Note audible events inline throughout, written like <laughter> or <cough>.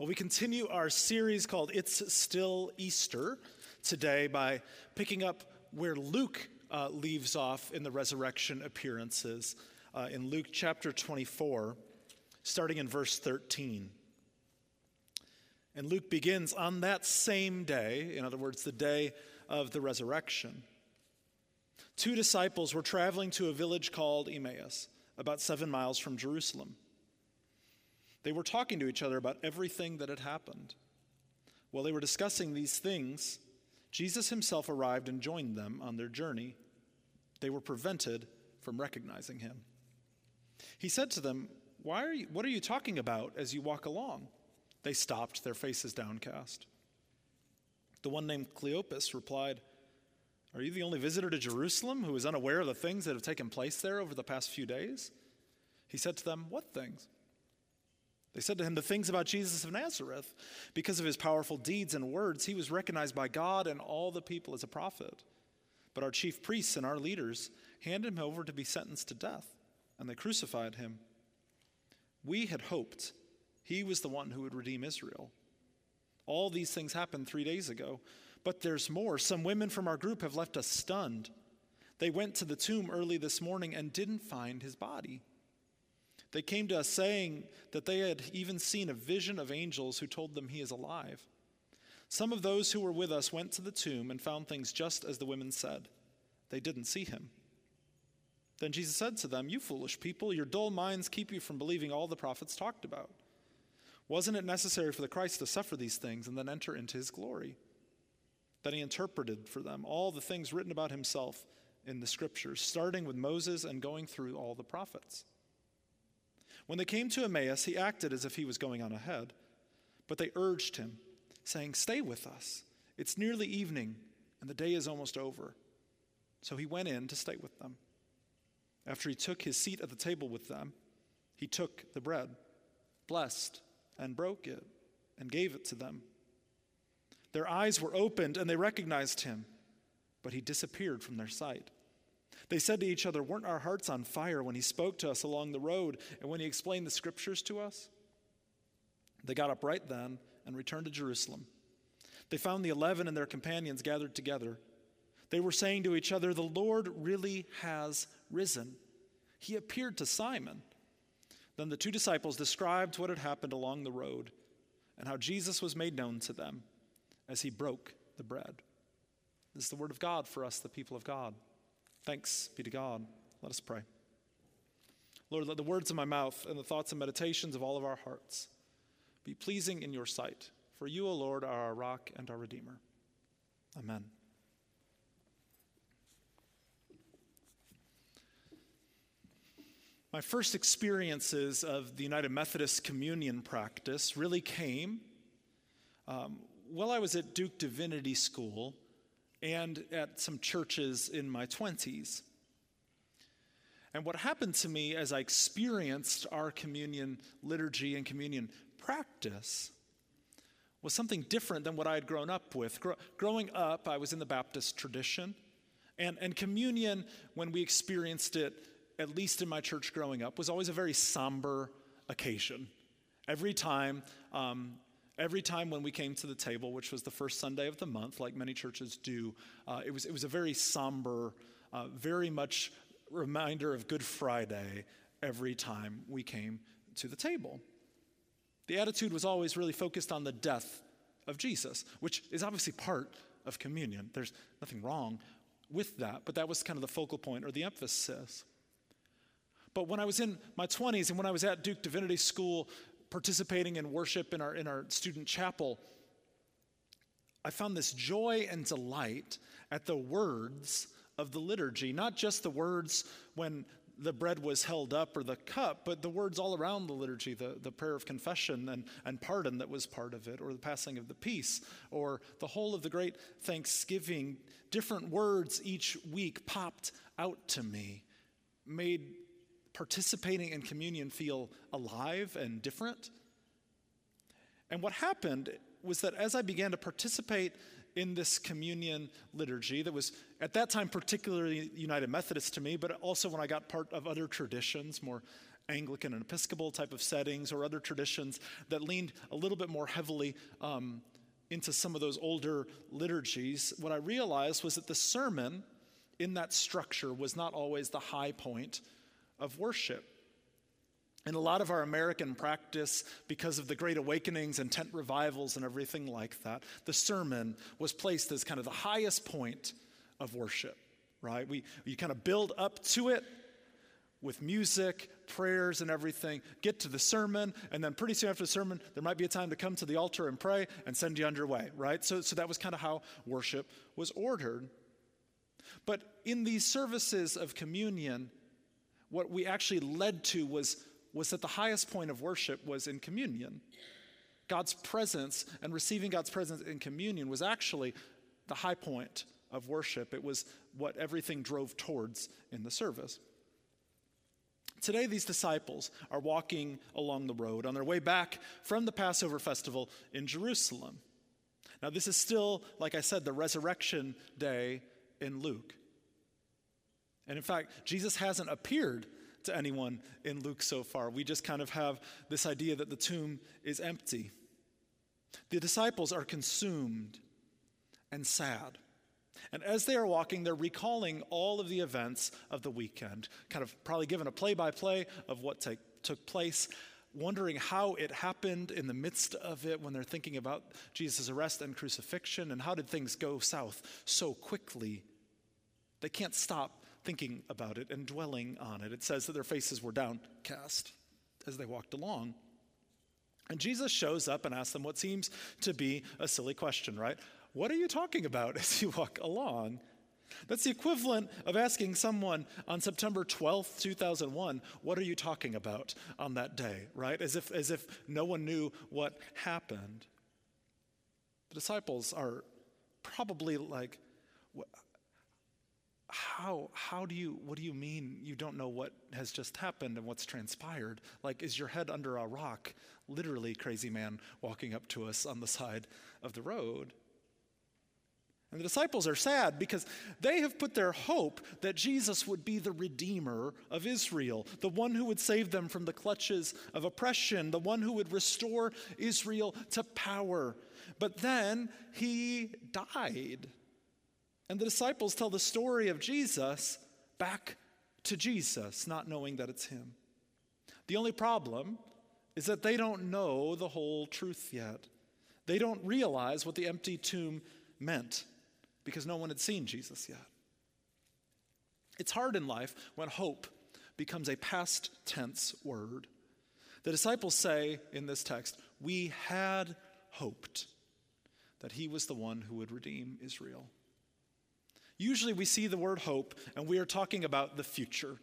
Well, we continue our series called It's Still Easter today by picking up where Luke uh, leaves off in the resurrection appearances uh, in Luke chapter 24, starting in verse 13. And Luke begins on that same day, in other words, the day of the resurrection. Two disciples were traveling to a village called Emmaus, about seven miles from Jerusalem. They were talking to each other about everything that had happened. While they were discussing these things, Jesus himself arrived and joined them on their journey. They were prevented from recognizing him. He said to them, Why are you, What are you talking about as you walk along? They stopped, their faces downcast. The one named Cleopas replied, Are you the only visitor to Jerusalem who is unaware of the things that have taken place there over the past few days? He said to them, What things? They said to him the things about Jesus of Nazareth. Because of his powerful deeds and words, he was recognized by God and all the people as a prophet. But our chief priests and our leaders handed him over to be sentenced to death, and they crucified him. We had hoped he was the one who would redeem Israel. All these things happened three days ago, but there's more. Some women from our group have left us stunned. They went to the tomb early this morning and didn't find his body. They came to us saying that they had even seen a vision of angels who told them he is alive. Some of those who were with us went to the tomb and found things just as the women said. They didn't see him. Then Jesus said to them, You foolish people, your dull minds keep you from believing all the prophets talked about. Wasn't it necessary for the Christ to suffer these things and then enter into his glory? Then he interpreted for them all the things written about himself in the scriptures, starting with Moses and going through all the prophets. When they came to Emmaus, he acted as if he was going on ahead, but they urged him, saying, Stay with us. It's nearly evening, and the day is almost over. So he went in to stay with them. After he took his seat at the table with them, he took the bread, blessed, and broke it, and gave it to them. Their eyes were opened, and they recognized him, but he disappeared from their sight. They said to each other, Weren't our hearts on fire when he spoke to us along the road and when he explained the scriptures to us? They got up right then and returned to Jerusalem. They found the eleven and their companions gathered together. They were saying to each other, The Lord really has risen. He appeared to Simon. Then the two disciples described what had happened along the road and how Jesus was made known to them as he broke the bread. This is the word of God for us, the people of God. Thanks be to God. Let us pray. Lord, let the words of my mouth and the thoughts and meditations of all of our hearts be pleasing in your sight. For you, O Lord, are our rock and our Redeemer. Amen. My first experiences of the United Methodist communion practice really came um, while I was at Duke Divinity School and at some churches in my 20s. And what happened to me as I experienced our communion liturgy and communion practice was something different than what I had grown up with. growing up, I was in the Baptist tradition, and, and communion, when we experienced it, at least in my church growing up, was always a very somber occasion. Every time um, every time when we came to the table, which was the first Sunday of the month, like many churches do, uh, it, was, it was a very somber, uh, very much reminder of Good Friday every time we came to the table. The attitude was always really focused on the death of Jesus, which is obviously part of communion. There's nothing wrong with that, but that was kind of the focal point or the emphasis. But when I was in my 20s and when I was at Duke Divinity School, participating in worship in our, in our student chapel, I found this joy and delight at the words of the liturgy, not just the words when the bread was held up or the cup, but the words all around the liturgy, the, the prayer of confession and, and pardon that was part of it, or the passing of the peace, or the whole of the great thanksgiving. Different words each week popped out to me, made participating in communion feel alive and different. And what happened was that as I began to participate in this communion liturgy that was at that time particularly United Methodist to me, but also when I got part of other traditions, more Anglican and Episcopal type of settings or other traditions that leaned a little bit more heavily um, into some of those older liturgies, what I realized was that the sermon in that structure was not always the high point of worship. In a lot of our American practice, because of the Great Awakenings and tent revivals and everything like that, the sermon was placed as kind of the highest point of worship, right? We, you kind of build up to it with music, prayers, and everything, get to the sermon, and then pretty soon after the sermon, there might be a time to come to the altar and pray and send you on your way, right? So, so that was kind of how worship was ordered. But in these services of communion, what we actually led to was, was that the highest point of worship was in communion. God's presence and receiving God's presence in communion was actually the high point of worship. It was what everything drove towards in the service. Today, these disciples are walking along the road on their way back from the Passover festival in Jerusalem. Now, this is still, like I said, the resurrection day in Luke. And in fact, Jesus hasn't appeared to anyone in Luke so far. We just kind of have this idea that the tomb is empty. The disciples are consumed and sad. And as they are walking, they're recalling all of the events of the weekend, kind of probably given a play by play of what take, took place, wondering how it happened in the midst of it when they're thinking about Jesus' arrest and crucifixion and how did things go south so quickly. They can't stop thinking about it and dwelling on it. It says that their faces were downcast as they walked along. And Jesus shows up and asks them what seems to be a silly question, right? What are you talking about <laughs> as you walk along? That's the equivalent of asking someone on September 12th, 2001, what are you talking about on that day, right? As if, as if no one knew what happened. The disciples are probably like, how, how do you, what do you mean you don't know what has just happened and what's transpired? Like, is your head under a rock? Literally, crazy man walking up to us on the side of the road. And the disciples are sad because they have put their hope that Jesus would be the Redeemer of Israel, the one who would save them from the clutches of oppression, the one who would restore Israel to power. But then he died. And the disciples tell the story of Jesus back to Jesus, not knowing that it's him. The only problem is that they don't know the whole truth yet. They don't realize what the empty tomb meant because no one had seen Jesus yet. It's hard in life when hope becomes a past tense word. The disciples say in this text, We had hoped that he was the one who would redeem Israel. Usually we see the word hope and we are talking about the future.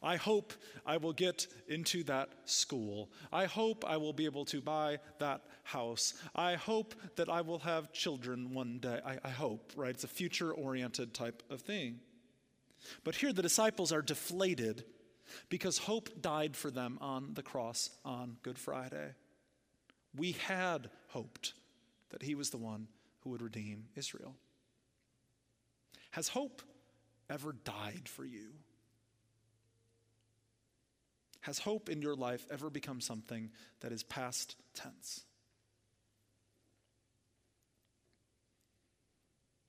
I hope I will get into that school. I hope I will be able to buy that house. I hope that I will have children one day. I, I hope, right? It's a future oriented type of thing. But here the disciples are deflated because hope died for them on the cross on Good Friday. We had hoped that he was the one who would redeem Israel. Has hope ever died for you? Has hope in your life ever become something that is past tense?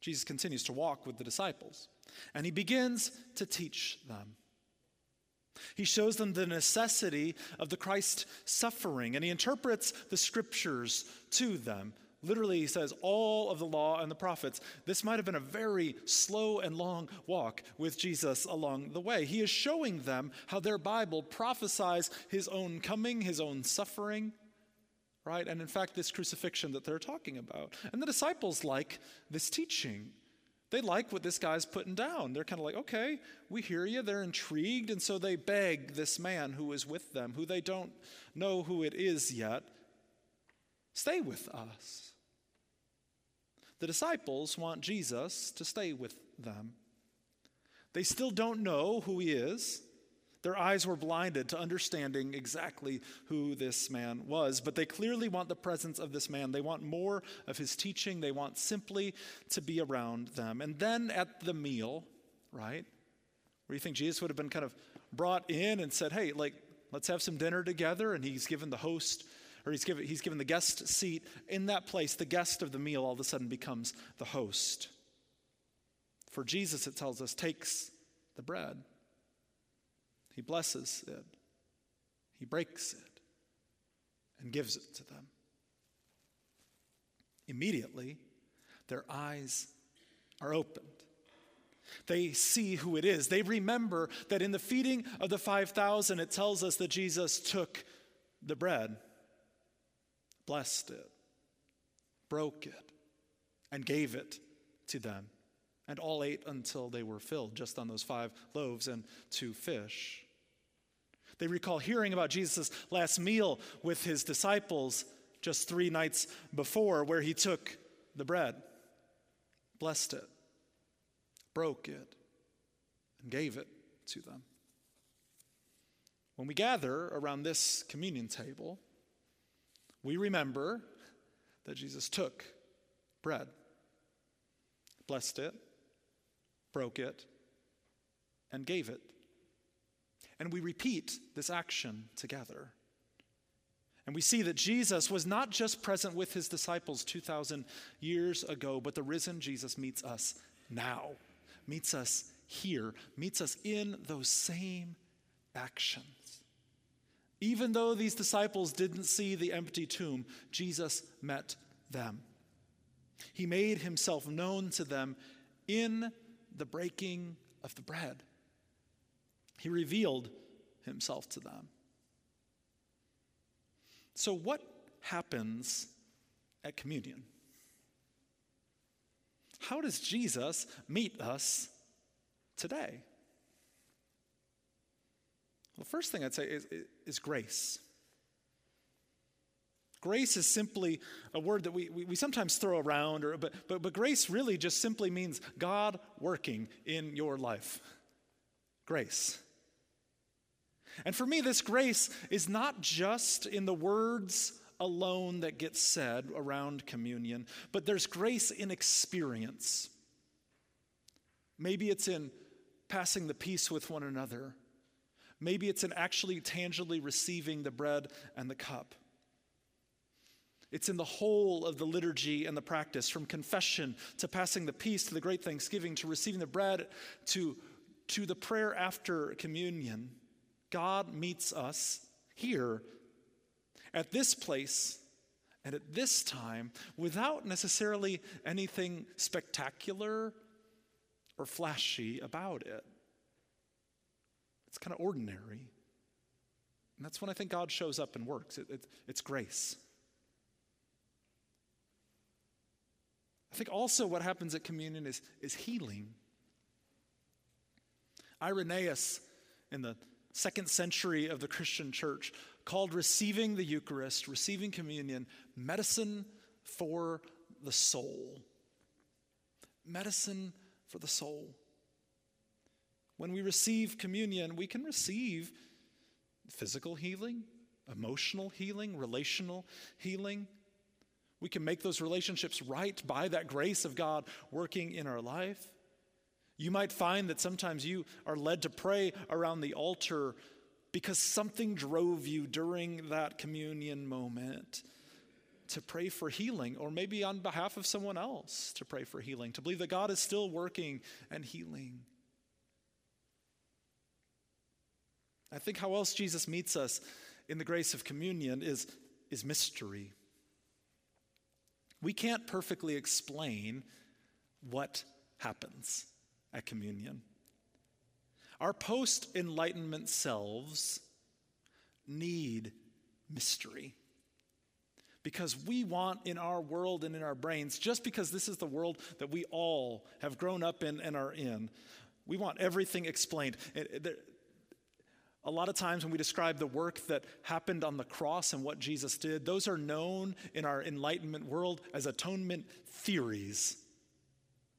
Jesus continues to walk with the disciples, and he begins to teach them. He shows them the necessity of the Christ suffering, and he interprets the scriptures to them. Literally, he says, all of the law and the prophets. This might have been a very slow and long walk with Jesus along the way. He is showing them how their Bible prophesies his own coming, his own suffering, right? And in fact, this crucifixion that they're talking about. And the disciples like this teaching. They like what this guy's putting down. They're kind of like, okay, we hear you. They're intrigued. And so they beg this man who is with them, who they don't know who it is yet, stay with us. The disciples want Jesus to stay with them. They still don't know who he is. Their eyes were blinded to understanding exactly who this man was, but they clearly want the presence of this man. They want more of his teaching. They want simply to be around them. And then at the meal, right, where you think Jesus would have been kind of brought in and said, hey, like, Let's have some dinner together. And he's given the host, or he's given, he's given the guest seat. In that place, the guest of the meal all of a sudden becomes the host. For Jesus, it tells us, takes the bread, he blesses it, he breaks it, and gives it to them. Immediately, their eyes are opened. They see who it is. They remember that in the feeding of the 5,000, it tells us that Jesus took the bread, blessed it, broke it, and gave it to them. And all ate until they were filled, just on those five loaves and two fish. They recall hearing about Jesus' last meal with his disciples just three nights before, where he took the bread, blessed it, broke it, and gave it to them. When we gather around this communion table, we remember that Jesus took bread, blessed it, broke it, and gave it. And we repeat this action together. And we see that Jesus was not just present with his disciples 2,000 years ago, but the risen Jesus meets us now, meets us here, meets us in those same actions. Even though these disciples didn't see the empty tomb, Jesus met them. He made himself known to them in the breaking of the bread. He revealed himself to them. So, what happens at communion? How does Jesus meet us today? The first thing I'd say is, is grace. Grace is simply a word that we, we, we, sometimes throw around, or, but, but, but grace really just simply means God working in your life. Grace. And for me, this grace is not just in the words alone that get said around communion, but there's grace in experience. Maybe it's in passing the peace with one another. Maybe it's in actually tangibly receiving the bread and the cup. It's in the whole of the liturgy and the practice, from confession to passing the peace to the great thanksgiving to receiving the bread to, to the prayer after communion. God meets us here at this place and at this time without necessarily anything spectacular or flashy about it. It's kind of ordinary. And that's when I think God shows up and works. It, it, it's grace. I think also what happens at communion is, is healing. Irenaeus in the second century of the Christian church, called receiving the Eucharist, receiving communion, medicine for the soul. Medicine for the soul. When we receive communion, we can receive physical healing, emotional healing, relational healing. We can make those relationships right by that grace of God working in our life. You might find that sometimes you are led to pray around the altar because something drove you during that communion moment to pray for healing, or maybe on behalf of someone else to pray for healing, to believe that God is still working and healing. I think how else Jesus meets us in the grace of communion is, is mystery. We can't perfectly explain what happens at communion. Our post enlightenment selves need mystery. Because we want in our world and in our brains, just because this is the world that we all have grown up in and are in, we want everything explained. A lot of times when we describe the work that happened on the cross and what Jesus did, those are known in our enlightenment world as atonement theories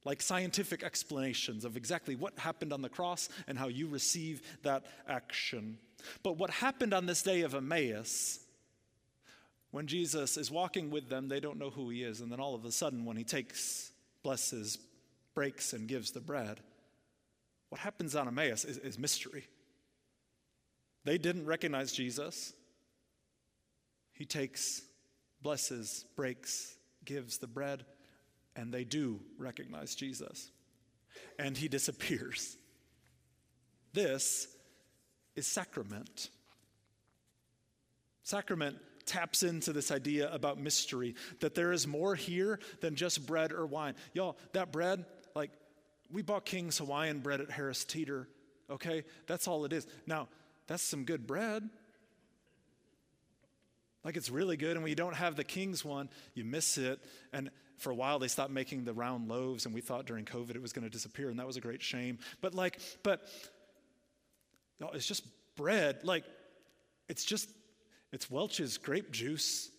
like scientific explanations of exactly what happened on the cross and how you receive that action. But what happened on this day of Emmaus, when Jesus is walking with them, they don't know who he is. And then all of a sudden, when he takes, blesses, breaks, and gives the bread, what happens on Emmaus is, is mystery. They didn't recognize Jesus. He takes, blesses, breaks, gives the bread, and they do recognize Jesus. And he disappears. This is sacrament. Sacrament taps into this idea about mystery, that there is more here than just bread or wine. Y'all, that bread, like, we bought King's Hawaiian bread at Harris Teeter, okay? That's all it is. Now, that's some good bread. Like it's really good, and when you don't have the king's one, you miss it. And for a while, they stopped making the round loaves, and we thought during COVID it was going to disappear, and that was a great shame. But like, but no, it's just bread. Like, it's just, it's Welch's grape juice.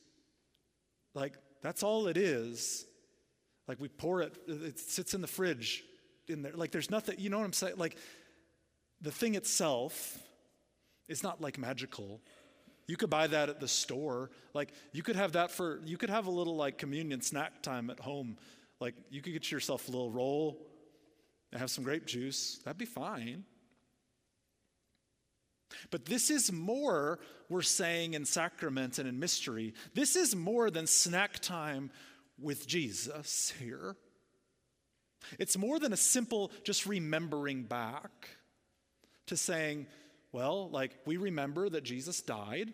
Like, that's all it is. Like, we pour it, it sits in the fridge in there. Like, there's nothing, you know what I'm saying? Like, the thing itself is not like magical. You could buy that at the store. Like you could have that for you could have a little like communion snack time at home. Like you could get yourself a little roll and have some grape juice. That'd be fine. But this is more, we're saying in sacrament and in mystery. This is more than snack time with Jesus here. It's more than a simple just remembering back to saying, well, like, we remember that Jesus died,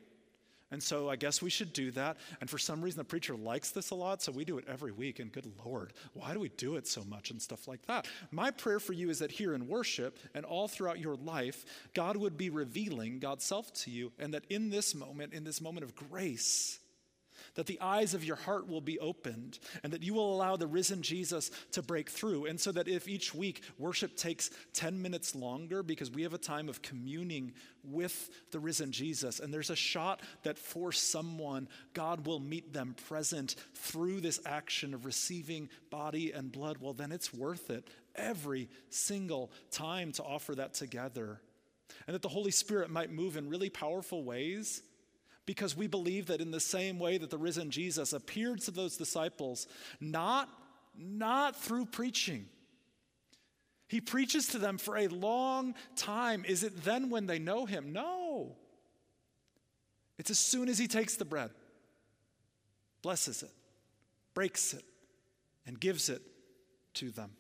and so I guess we should do that. And for some reason, the preacher likes this a lot, so we do it every week. And good Lord, why do we do it so much and stuff like that? My prayer for you is that here in worship and all throughout your life, God would be revealing God's self to you, and that in this moment, in this moment of grace, that the eyes of your heart will be opened, and that you will allow the risen Jesus to break through. And so that if each week worship takes 10 minutes longer because we have a time of communing with the risen Jesus, and there's a shot that for someone, God will meet them present through this action of receiving body and blood, well, then it's worth it every single time to offer that together. And that the Holy Spirit might move in really powerful ways because we believe that in the same way that the risen Jesus appeared to those disciples, not, not through preaching. He preaches to them for a long time. Is it then when they know him? No. It's as soon as he takes the bread, blesses it, breaks it, and gives it to them.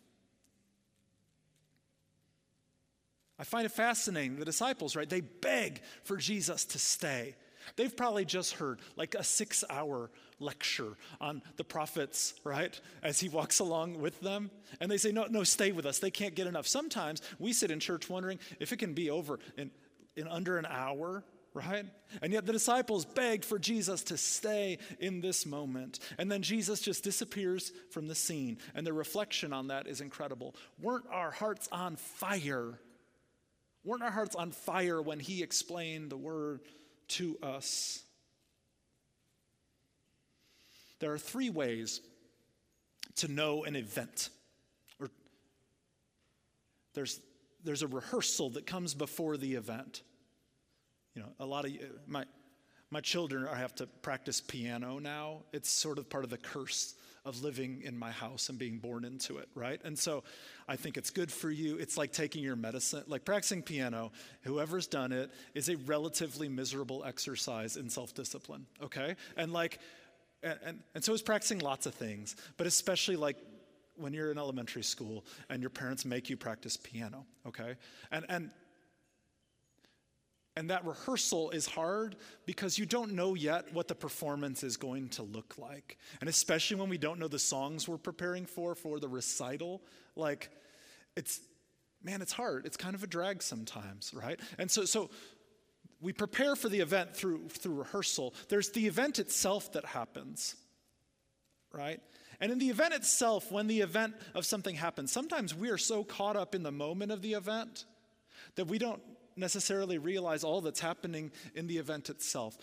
I find it fascinating. The disciples, right? They beg for Jesus to stay. They've probably just heard like a six hour lecture on the prophets, right? As he walks along with them. And they say, No, no, stay with us. They can't get enough. Sometimes we sit in church wondering if it can be over in, in under an hour, right? And yet the disciples begged for Jesus to stay in this moment. And then Jesus just disappears from the scene. And the reflection on that is incredible. Weren't our hearts on fire? Weren't our hearts on fire when he explained the word? To us. There are three ways to know an event. Or there's, there's a rehearsal that comes before the event. You know, a lot of my, my children I have to practice piano now. It's sort of part of the curse of living in my house and being born into it, right? And so I think it's good for you. It's like taking your medicine, like practicing piano. Whoever's done it is a relatively miserable exercise in self discipline, okay? And like, and, and, and so is practicing lots of things, but especially like when you're in elementary school and your parents make you practice piano, okay? And, and and that rehearsal is hard because you don't know yet what the performance is going to look like. And especially when we don't know the songs we're preparing for, for the recital, like it's, man, it's hard. It's kind of a drag sometimes, right? And so, so we prepare for the event through, through rehearsal. There's the event itself that happens, right? And in the event itself, when the event of something happens, sometimes we are so caught up in the moment of the event that we don't necessarily realize all that's happening in the event itself.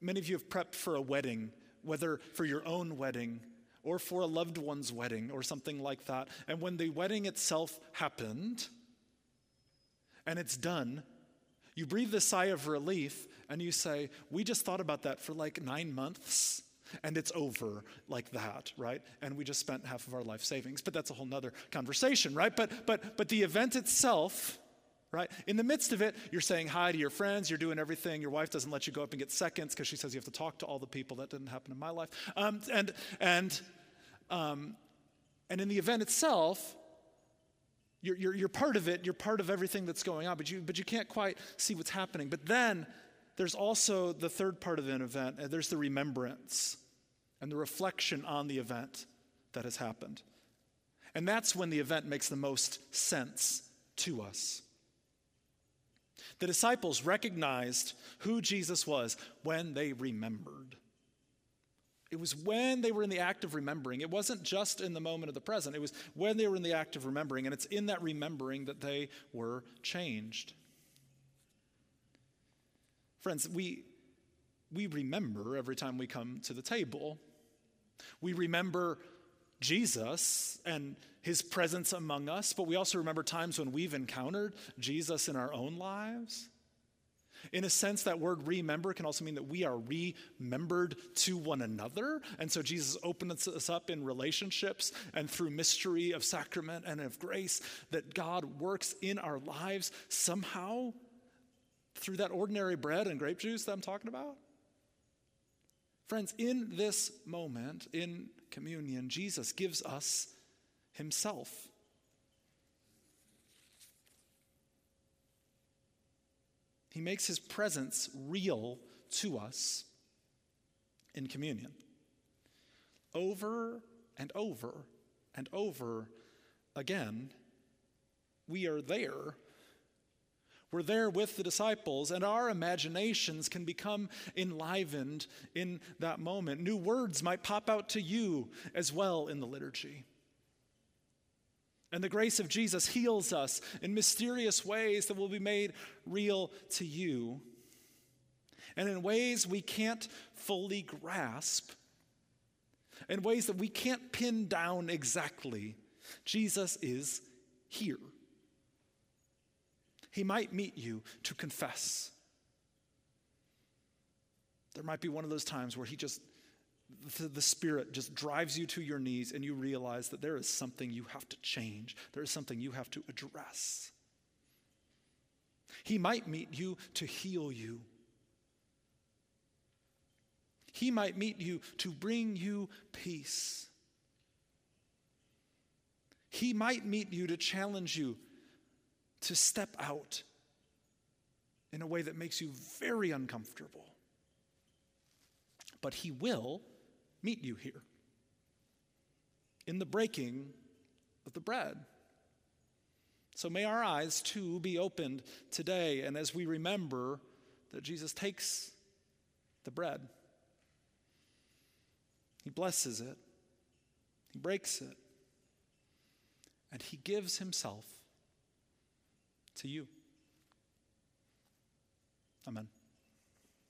Many of you have prepped for a wedding, whether for your own wedding or for a loved one's wedding or something like that. And when the wedding itself happened and it's done, you breathe a sigh of relief and you say, We just thought about that for like nine months and it's over like that, right? And we just spent half of our life savings. But that's a whole nother conversation, right? But but but the event itself right? In the midst of it, you're saying hi to your friends, you're doing everything. Your wife doesn't let you go up and get seconds because she says you have to talk to all the people. That didn't happen in my life. Um, and, and, um, and in the event itself, you're, you're, you're part of it, you're part of everything that's going on, but you, but you can't quite see what's happening. But then there's also the third part of an event, and there's the remembrance and the reflection on the event that has happened. And that's when the event makes the most sense to us. The disciples recognized who Jesus was when they remembered. It was when they were in the act of remembering. It wasn't just in the moment of the present, it was when they were in the act of remembering. And it's in that remembering that they were changed. Friends, we, we remember every time we come to the table. We remember Jesus and his presence among us, but we also remember times when we've encountered Jesus in our own lives. In a sense, that word remember can also mean that we are remembered to one another. And so Jesus opens us up in relationships and through mystery of sacrament and of grace that God works in our lives somehow through that ordinary bread and grape juice that I'm talking about. Friends, in this moment, in communion, Jesus gives us himself. He makes his presence real to us in communion. Over and over and over again, we are there we're there with the disciples, and our imaginations can become enlivened in that moment. New words might pop out to you as well in the liturgy. And the grace of Jesus heals us in mysterious ways that will be made real to you. And in ways we can't fully grasp, in ways that we can't pin down exactly, Jesus is here. He might meet you to confess. There might be one of those times where he just, the, the, Spirit just drives you to your knees and you realize that there is something you have to change, there is something you have to address. He might meet you to heal you. He might meet you to bring you peace. He might meet you to challenge you to step out in a way that makes you very uncomfortable. But He will meet you here in the breaking of the bread. So may our eyes too be opened today, and as we remember that Jesus takes the bread, He blesses it, He breaks it, and He gives Himself to you. Amen.